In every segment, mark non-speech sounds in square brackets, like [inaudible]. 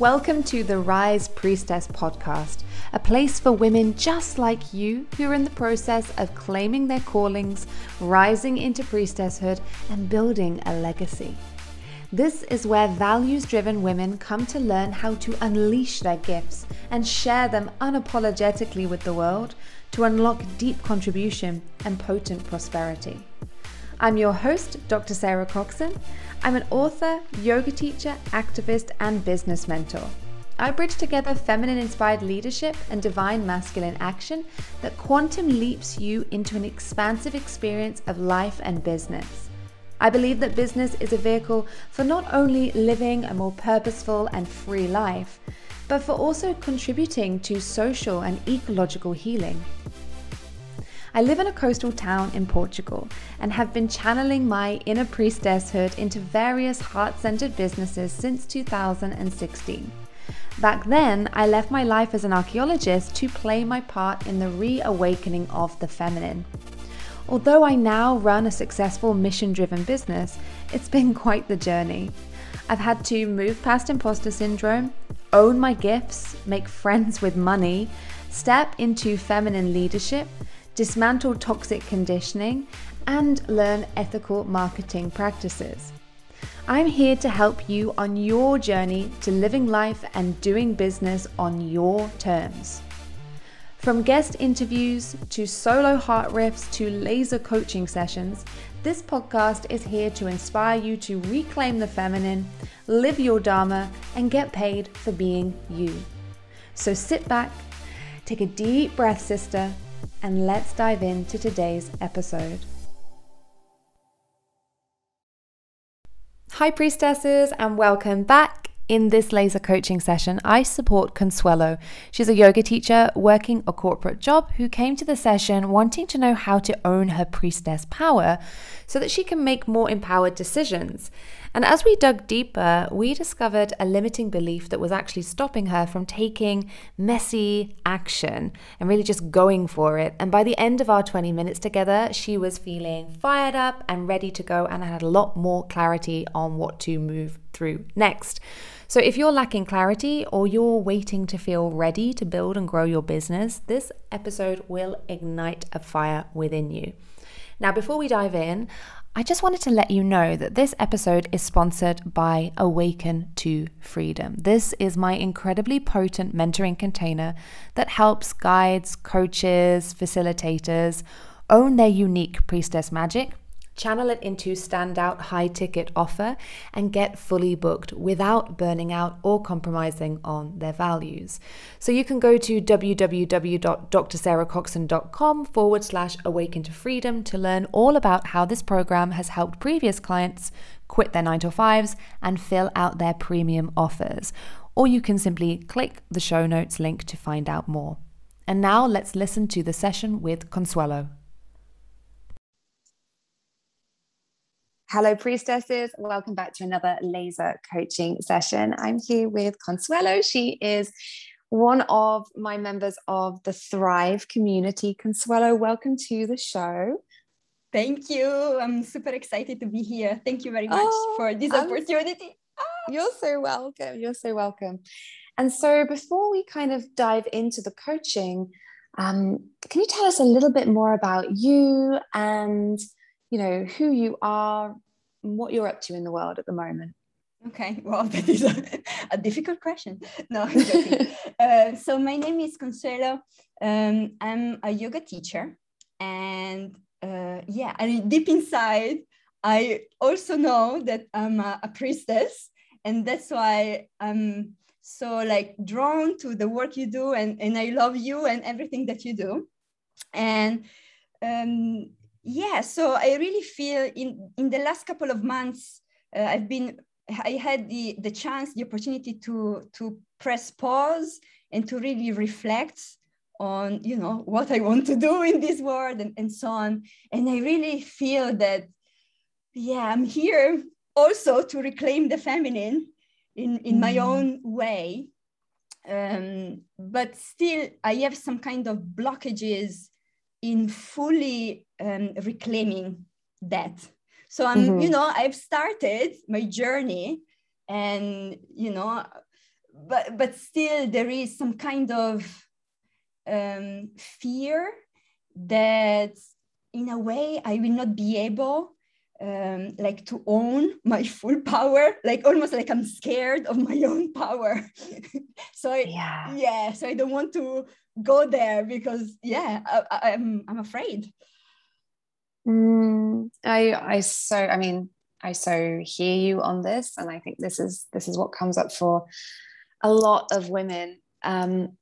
Welcome to the Rise Priestess podcast, a place for women just like you who are in the process of claiming their callings, rising into priestesshood, and building a legacy. This is where values driven women come to learn how to unleash their gifts and share them unapologetically with the world to unlock deep contribution and potent prosperity. I'm your host, Dr. Sarah Coxon. I'm an author, yoga teacher, activist, and business mentor. I bridge together feminine inspired leadership and divine masculine action that quantum leaps you into an expansive experience of life and business. I believe that business is a vehicle for not only living a more purposeful and free life, but for also contributing to social and ecological healing. I live in a coastal town in Portugal and have been channeling my inner priestesshood into various heart centered businesses since 2016. Back then, I left my life as an archaeologist to play my part in the reawakening of the feminine. Although I now run a successful mission driven business, it's been [laughs] quite the journey. I've had to move past imposter syndrome, own my gifts, make friends with money, step into feminine leadership, dismantle toxic conditioning, and learn ethical marketing practices. I'm here to help you on your journey to living life and doing business on your terms. From guest interviews to solo heart riffs to laser coaching sessions, this podcast is here to inspire you to reclaim the feminine, live your Dharma, and get paid for being you. So sit back, take a deep breath, sister, and let's dive into today's episode. Hi, priestesses, and welcome back. In this laser coaching session, I support Consuelo. She's a yoga teacher working a corporate job who came to the session wanting to know how to own her priestess power so that she can make more empowered decisions. And as we dug deeper, we discovered a limiting belief that was actually stopping her from taking messy action and really just going for it. And by the end of our 20 minutes together, she was feeling fired up and ready to go and had a lot more clarity on what to move through next. So, if you're lacking clarity or you're waiting to feel ready to build and grow your business, this episode will ignite a fire within you. Now, before we dive in, I just wanted to let you know that this episode is sponsored by Awaken to Freedom. This is my incredibly potent mentoring container that helps guides, coaches, facilitators own their unique priestess magic channel it into standout high ticket offer, and get fully booked without burning out or compromising on their values. So you can go to www.drsarahcoxon.com forward slash awaken to freedom to learn all about how this program has helped previous clients quit their 9 to 5s and fill out their premium offers. Or you can simply click the show notes link to find out more. And now let's listen to the session with Consuelo. Hello, priestesses. Welcome back to another laser coaching session. I'm here with Consuelo. She is one of my members of the Thrive community. Consuelo, welcome to the show. Thank you. I'm super excited to be here. Thank you very much oh, for this opportunity. Ah. You're so welcome. You're so welcome. And so, before we kind of dive into the coaching, um, can you tell us a little bit more about you and you know who you are what you're up to in the world at the moment? Okay [laughs] well [laughs] that is a, a difficult question. [laughs] No uh, so my name is consuelo. Um, i'm a yoga teacher and uh, yeah and deep inside i also know that i'm a, a priestess and that's why i'm so like drawn to the work you do and, and i love you and everything that you do. And um, yeah so i really feel in in the last couple of months uh, i've been i had the the chance the opportunity to to press pause and to really reflect on you know what i want to do in this world and, and so on and i really feel that yeah i'm here also to reclaim the feminine in in mm. my own way um, but still i have some kind of blockages in fully um, reclaiming that. So I'm, mm-hmm. you know, I've started my journey, and you know, but but still there is some kind of um, fear that in a way i will not be able um, like to own my [laughs] full power like almost like i'm scared of my [laughs] own power [laughs] so I, yeah yeah so i don't want to go there because yeah I, am I'm, I'm afraid mm, i i so i mean i so hear you on this and i think this is this is what comes up for a lot of women um,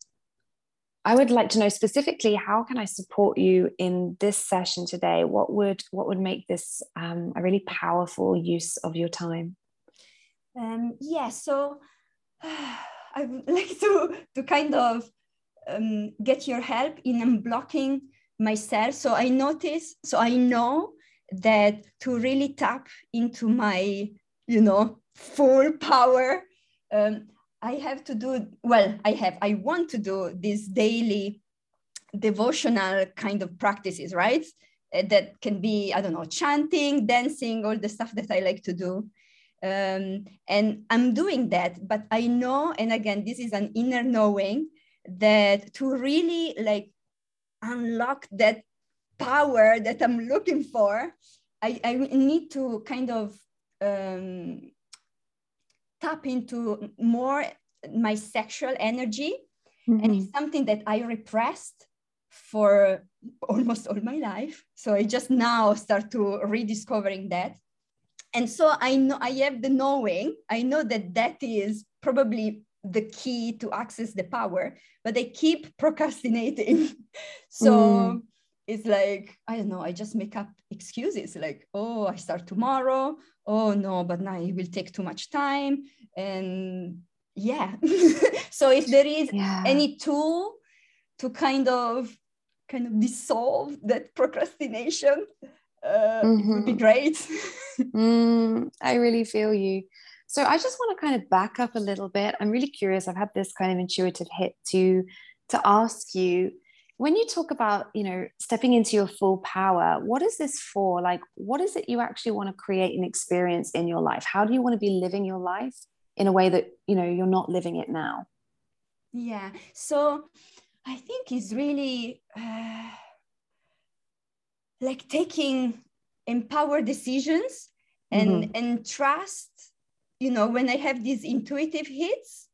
I would like to know specifically how can I support you in this session today? What would what would make this um, a really powerful use of your time? Um, yeah, so [sighs] I would [laughs] like to to kind of um, get your help in unblocking myself. So I notice, so I know that to really tap into my, you know, full power. Um, I have to do, well, I have, I want to do these daily devotional kind of practices, right? Uh, that can be, I don't know, chanting, dancing, all the stuff that I like to do. Um, and I'm doing that, but I know, and again, this is an inner knowing that to really like unlock that power that I'm looking for, I, I need to kind of um, tap into more my sexual energy. Mm-hmm. and it's something that i repressed for almost all my life. So i just now start to rediscovering that. And so i know i have the knowing. I know that that is probably the key to access the power but they keep [laughs] procrastinating [laughs] so mm. it's like i don't know i just make up excuses like oh i start tomorrow oh no but now it will take too much time and yeah [laughs] so if there is yeah. any tool to kind of kind of dissolve that procrastination uh, mm-hmm. it would be mm-hmm. great mm, i really feel you so i just want to kind of back up a little bit. I'm really curious i've had this kind of intuitive hit to to ask you. When you talk about you know stepping into your full power what is this for? Like what is it you actually want to create an experience in your life? How do you want to be living your life in a way that you know you're not living it now? Yeah so i think it's really uh, like taking empowered decisions and mm-hmm. and trust you know when i have these intuitive hits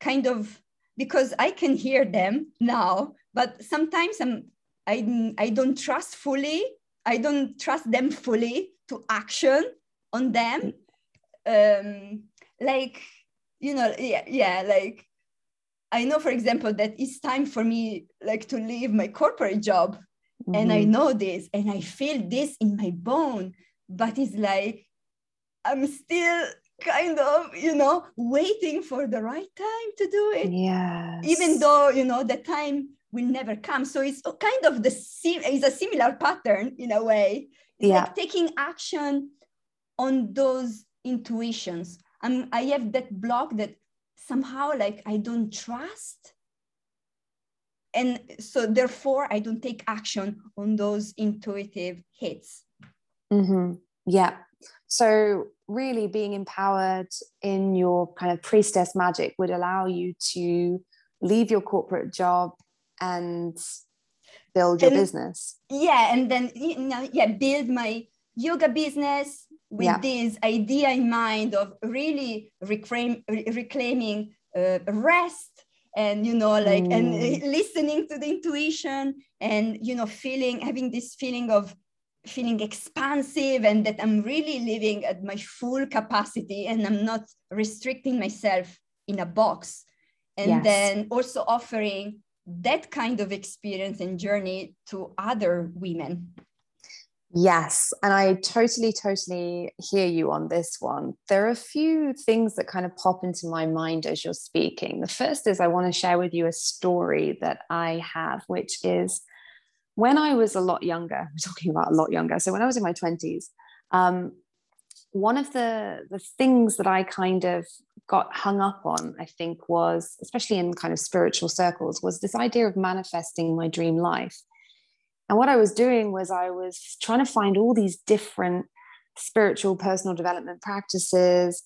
kind of because i can hear them now but sometimes i'm i, I don't trust fully i don't trust them fully to action on them um, like you know yeah, yeah like i know for example that it's time for me like to leave my corporate job mm-hmm. and i mm-hmm. know this and i feel this in my bone but it's like i'm still kind of you know waiting for the right time to do it yeah even though you know the time will never come so it's kind of the same it's a similar pattern in a way it's yeah. like taking action on those intuitions I'm, I have that block that somehow like I don't trust. And so therefore I don't take action on those intuitive hits. Mm-hmm. Yeah. So really being empowered in your kind of priestess magic would allow you to leave your corporate job and build your and, business. Yeah. And then, you know, yeah, build my yoga business, with yeah. this idea in mind of really reclaim, reclaiming uh, rest and you know like mm. and listening to the intuition and you know feeling having this feeling of feeling expansive and that i'm really living at my full capacity and i'm not restricting myself in a box and yes. then also offering that kind of experience and journey to other women Yes, and I totally, totally hear you on this one. There are a few things that kind of pop into my mind as you're speaking. The first is I want to share with you a story that I have, which is when I was a lot younger, [laughs] we're talking about a lot younger. So when I was in my 20s, um, one of the, the things that I kind of got hung up on, I think, was, especially in kind of spiritual circles, was this idea of manifesting my dream life. And what I was doing was I was trying to find all these different spiritual personal development practices,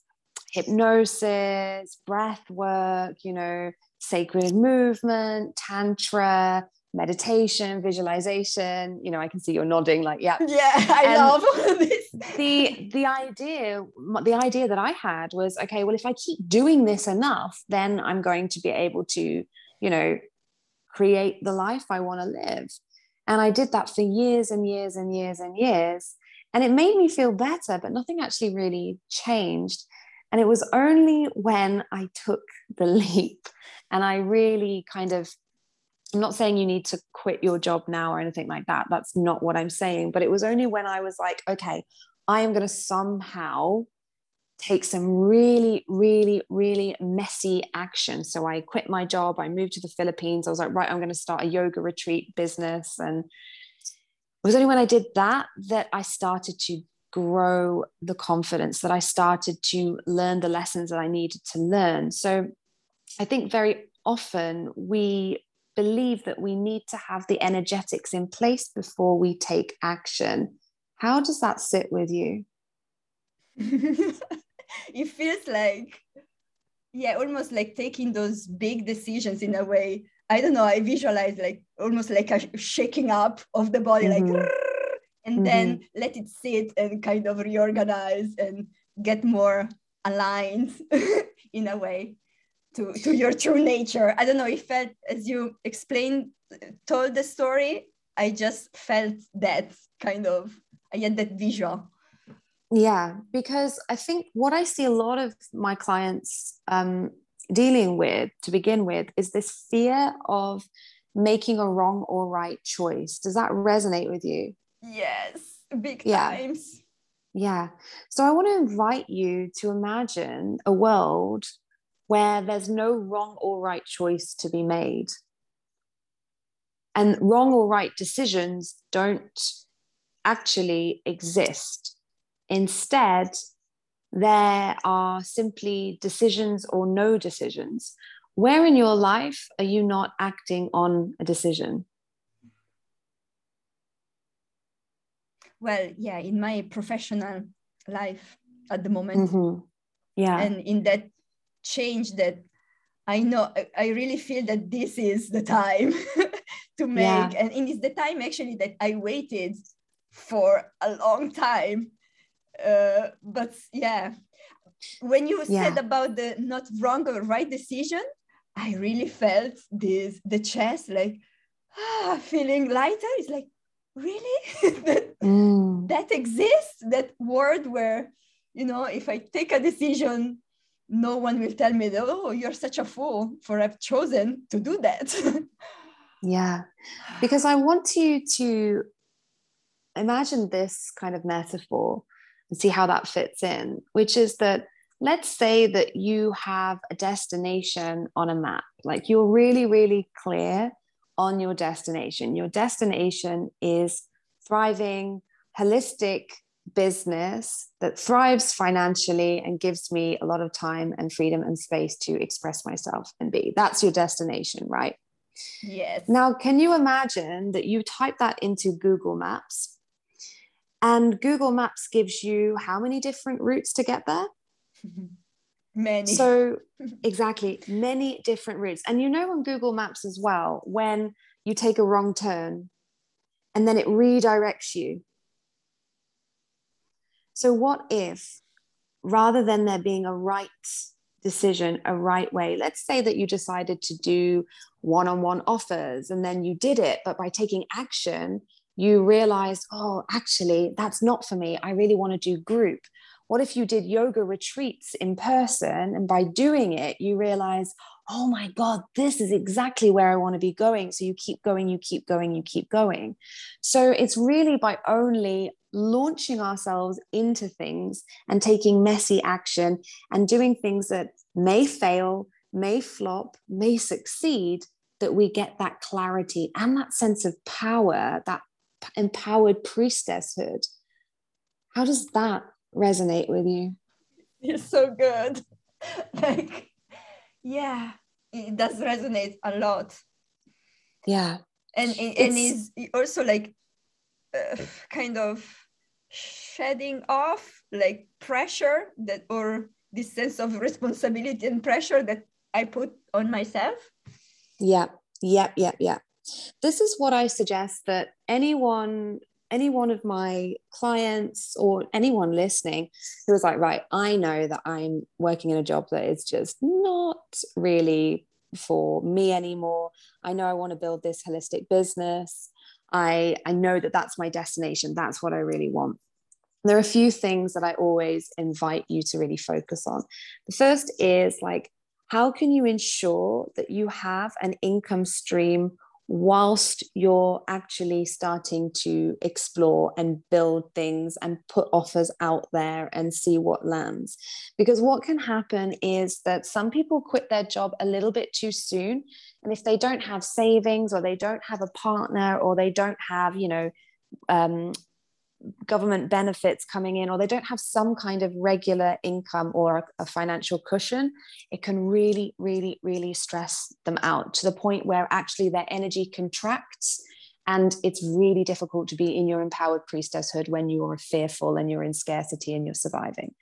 hypnosis, breath work, you know, sacred movement, tantra, meditation, visualization. You know, I can see you're nodding like, yeah. [laughs] Yeah, I and love this. the the idea the idea that I had was okay, well, if I keep doing this enough, then I'm going to be able to, you know, create the life I want to live. And I did that for years and years and years and years. And it made me feel better, but nothing actually really changed. And it was only when I took the [laughs] leap and I really kind of, I'm not saying you need to quit your job now or anything like that. That's not what I'm saying. But it was only when I was like, okay, I am going to somehow take some really, really, really messy action. So I quit my job. I moved to the Philippines. I was like, right, I'm going to start a yoga retreat business. And it was only when I did that that I started to grow the confidence, that I started to learn the lessons that I needed to learn. So I think very often we believe that we need to have the energetics in place before we take action. How does that sit with you? [laughs] it feels like, yeah, almost like taking those big decisions in a way. I don't know, I visualize like almost like a shaking up of the body, mm-hmm. like, and mm-hmm. then let it sit and kind of reorganize and get more aligned [laughs] in a way to, to your true nature. I don't know, it felt as you explained, told the story, I just felt that kind of, I had that visual. Yeah, because I think what I see a lot of my clients um, dealing with to begin with is this fear of making a wrong or right choice. Does that resonate with you? Yes, big yeah. times. Yeah. So I want to invite you to imagine a world where there's no wrong or right choice to be made. And wrong or right decisions don't actually exist. Instead, there are simply decisions or no decisions. Where in your life are you not acting on a decision? Well, yeah, in my professional life at the moment. Mm-hmm. Yeah. And in that change that I know I really feel that this is the time [laughs] to make. Yeah. And it is the time actually that I waited for a long time. Uh, but yeah, when you yeah. said about the not wrong or right decision, I really felt this the chest like ah, feeling lighter. It's like really [laughs] that, mm. that exists that word where you know if I take a decision no one will tell me that, oh, you're such a fool for I've chosen to do that. [laughs] yeah, because I want you to imagine this kind of metaphor and see how that fits in, which is that let's say that you have a destination on a map, like you're really, really clear on your destination. Your destination is thriving, holistic business that thrives financially and gives me a lot of time and freedom and space to express myself and be. That's your destination, right? Yes. Now, can you imagine that you type that into Google Maps and Google Maps gives you how many different routes to get there? [laughs] Many. So, [laughs] exactly, many different routes. And you know, on Google Maps as well, when you take a wrong turn and then it redirects you so, what if rather than there being a right decision, a right way, let's say that you decided to do one on one offers and then you did it, but by taking action, you realized, oh, actually, that's not for me. I really want to do group. What if you did yoga retreats in person and by doing it, you realize, oh my God, this is exactly where I want to be going. So you keep going, you keep going, you keep going. So it's really by only launching ourselves into things and taking messy action and doing things that may fail, may flop, may succeed, that we get that clarity and that sense of power, that empowered priestesshood. How does that resonate with you? You're so good. [laughs] like, yeah, it does resonate a lot. Yeah. And, and, and is also like uh, kind of shedding off like pressure that or this sense of responsibility and pressure that I put on myself. Yeah, yeah, yeah, yeah. This is what I suggest that anyone any one of my clients or anyone listening who was like, right, I know that I'm working in a job that is just not really for me anymore. I know I want to build this holistic business. I, I know that that's my destination. That's what I really want. There are a few things that I always invite you to really focus on. The first is like, how can you ensure that you have an income stream whilst you're actually starting to explore and build things and put offers out there and see what lands. Because what can happen is that some people quit their job a little bit too soon. And if they don't have savings or they don't have a partner or they don't have, you know, um, government benefits coming in or they don't have some kind of regular income or a, financial cushion it can really really really stress them out to the point where actually their energy contracts and it's really difficult to be in your empowered priestesshood when you're fearful and you're in scarcity and you're surviving.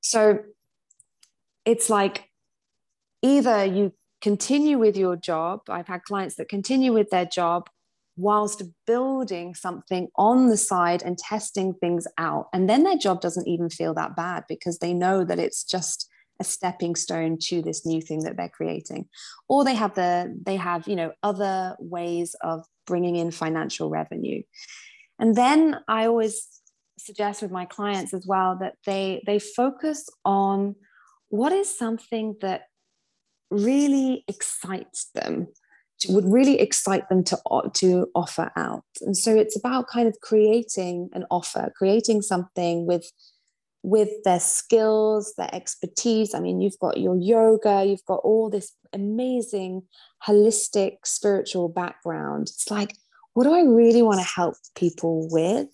So it's like either you continue with your job i've had clients that continue with their job whilst building something on the side and testing things out. And then their job doesn't even feel that bad because they know that it's just a stepping stone to this new thing that they're creating. Or they have the they have you know other ways of bringing in financial revenue. And then i always suggest with my clients as well that they they focus on what is something that really excites them would really excite them to, to offer out. And so it's about kind of creating an offer, creating something with with their skills, their expertise. I mean, you've got your yoga, you've got all this amazing holistic spiritual background. It's like, what do I really want to help people with?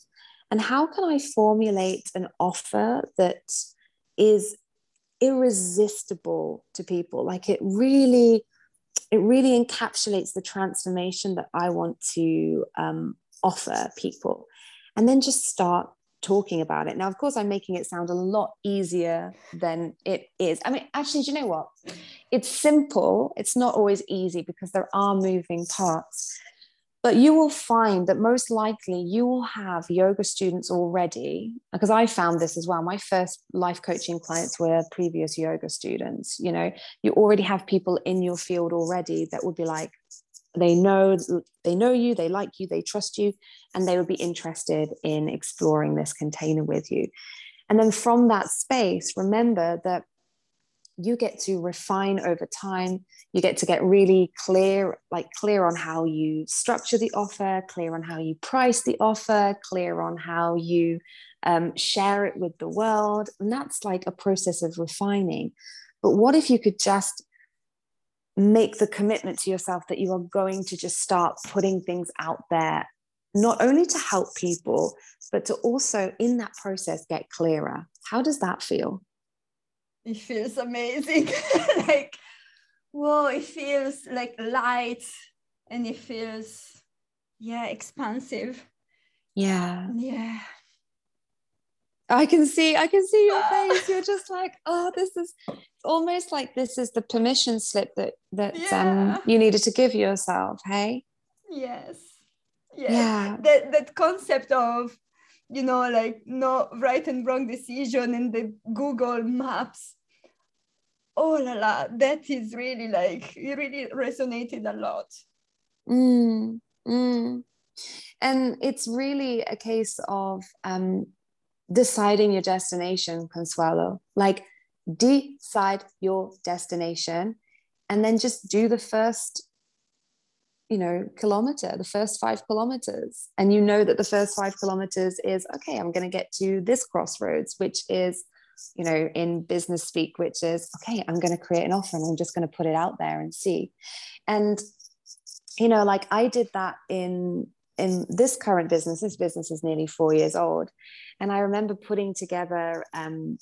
And how can I formulate an offer that is irresistible to people? Like it really it really encapsulates the transformation that I want to um, offer people. And then just start talking about it. Now, of course, I'm making it sound a lot easier than it is. I mean, actually, do you know what? It's simple. It's not always easy because there are moving parts. But you will find that most likely you will have yoga students already, because I found this as well. My first life coaching clients were previous yoga students. You know, you already have people in your field already that would be like, they know they know you they like you they trust you and they would be interested in exploring this container with you and then from that space remember that you get to refine over time. You get to get really clear like clear on how you structure the offer clear on how you price the offer clear on how you um, share it with the world. And that's like a process of refining. But what if you could just make the commitment to yourself that you are going to just start putting things out there not only to help people but to also in that process get clearer? How does that feel it feels amazing [laughs] like whoa it feels like light and it feels yeah expansive yeah yeah I can see, I can see your [laughs] face. You're just like, oh, this is almost like this is the permission slip that that um, yeah. um, you needed to give yourself. Hey. Yes. yes. Yeah. That that concept of, you know, like no right and wrong decision in the Google Maps oh la la, that is really like, it really resonated a lot. Mm, mm. And it's really a case of um, deciding your destination, Consuelo. Like, decide your destination and then just do the first you know kilometer the first five kilometers and you know that the first five kilometers is okay i'm going to get to this crossroads which is you know, in business speak, which is, okay, I'm going to create an offer and I'm just going to put it out there and see. And, you know, like I did that in in this current business. This business is nearly four years old. And i remember putting together um,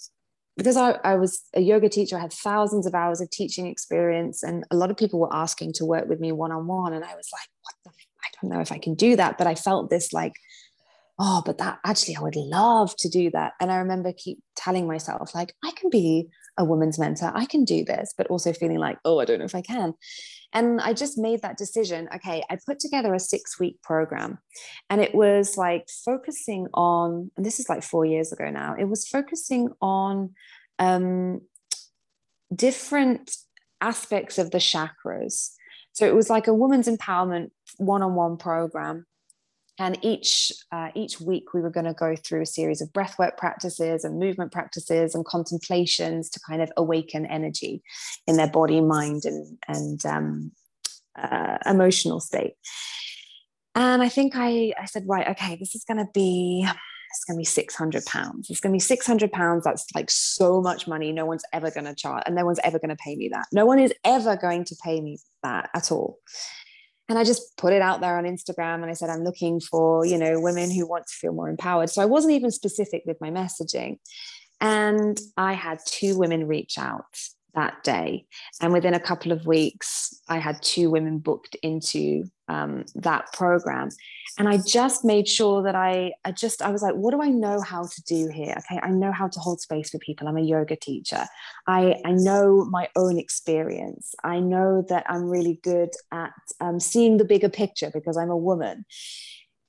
because I, I was a yoga teacher i had thousands of hours of teaching experience and a lot of people were asking to work with me one-on-one. And i was like what the i don't know if i can do that but i felt this like oh, but that actually, I would love to do that. And I remember keep telling myself, like, I can be a woman's mentor, I can do this, but also feeling like, oh, I don't know if I can. And I just made that decision. Okay, I put together a six week program and it was like focusing on, and this is like four years ago now, it was focusing on um, different aspects of the chakras. So it was like a woman's empowerment one on one program and each uh, each week we were going to go through a series of breathwork practices and movement practices and contemplations to kind of awaken energy in their body mind and and um, uh, emotional state. And i think i i said right okay this is going to be it's going to be 600 pounds. It's going to be 600 pounds. That's like so much money. No one's ever going to charge and no one's ever going to pay me that. No one is ever going to pay me that at all and I just put it out there on Instagram and I said, I'm looking for, you know, women who want to feel more empowered. So I wasn't even specific with my messaging. And I had two women reach out that day. And within a couple of weeks, I had two women booked into um, that program. And I just made sure that I, I just, I was like, what do I know how to do here? Okay, I know how to hold space for people. I'm a yoga teacher. I, I know my own experience. I know that I'm really good at um, seeing the bigger picture because I'm a woman.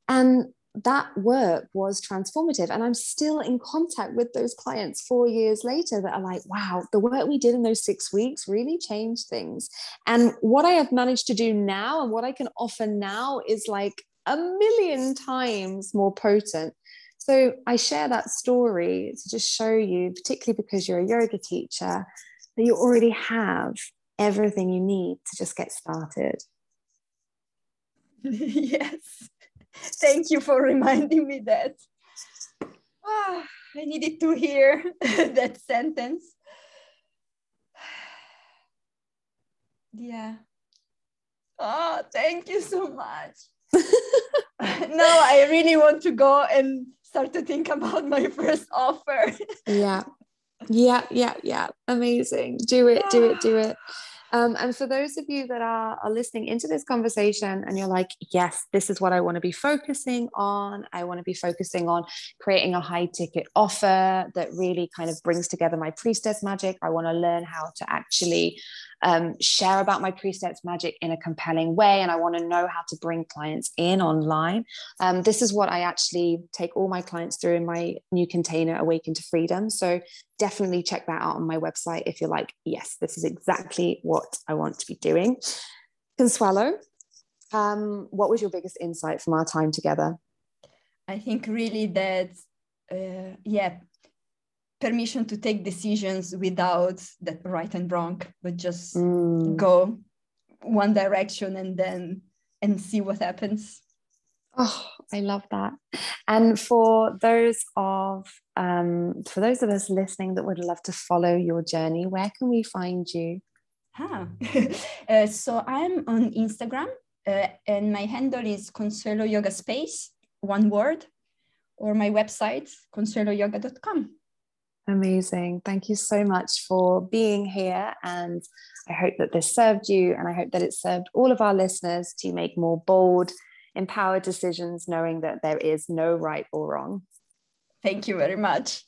And that work was transformative. And I'm still in contact with those clients four years later that are like, wow, the work we did in those six weeks really changed things. And what I have managed to do now and what I can offer now is like a million times more potent. So I share that story to just show you, particularly because you're a yoga teacher, that you already have everything you need to just get started. [laughs] yes. [laughs] Thank you for reminding me that. Oh, I needed to hear [laughs] that sentence. [sighs] Yeah. Oh, thank you so much. [laughs] now I really want to go and start to think about my first offer. yeah. Yeah, yeah, yeah. Amazing. Do it, do it, do [sighs] it. Um, and for those of you that are, are listening into this conversation and you're like, yes, this is what I want to be focusing on. I want to be focusing on creating a high ticket offer that really kind of brings together my priestess magic. I want to learn how to actually um, share about my priestess magic in a compelling way. And I want to know how to bring clients in online. Um, this is what I actually take all my clients through in my new container, Awaken to Freedom. So definitely check that out on my website if you're like, yes, this is exactly what I want to be doing. Consuelo, um, what was your biggest insight from our time together? I think really that, uh, yeah, permission to take decisions without that right and wrong, but just mm. go one direction and then and see what happens. Oh, I love that. And for those of um, for those of us listening that would love to follow your journey, where can we find you? Huh. [laughs] uh, so I'm on Instagram, uh, and my handle is Consuelo Yoga Space, one word, or my website consueloyoga.com. Amazing. Thank you so much for being here. And I hope that this served you. And I hope that it served all of our listeners to make more bold, empowered decisions, knowing that there is no right or wrong. Thank you very much.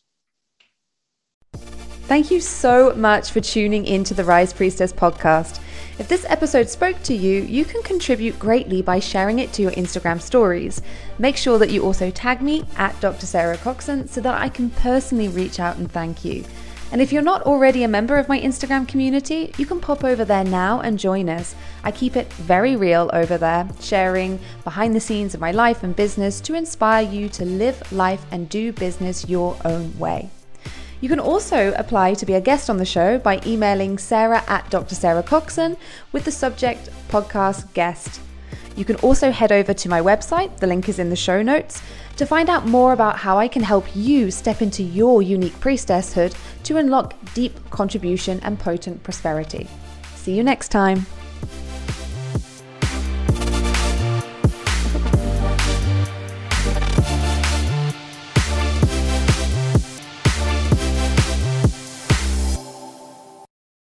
Thank you so much for tuning into the Rise Priestess podcast. If this episode spoke to you, you can contribute greatly by sharing it to your Instagram stories. Make sure that you also tag me at Dr. Sarah Coxon so that I can personally reach out and thank you. And if you're not already a member of my Instagram community, you can pop over there now and join us. I keep it very real over there, sharing behind the scenes of my life and business to inspire you to live life and do business your own way. You can also apply to be a guest on the show by emailing sarah at Dr. Sarah Coxon with the subject podcast guest. You can also head over to my website, the link is in the show notes, to find out more about how I can help you step into your unique priestesshood to unlock deep contribution and potent prosperity. See you next time.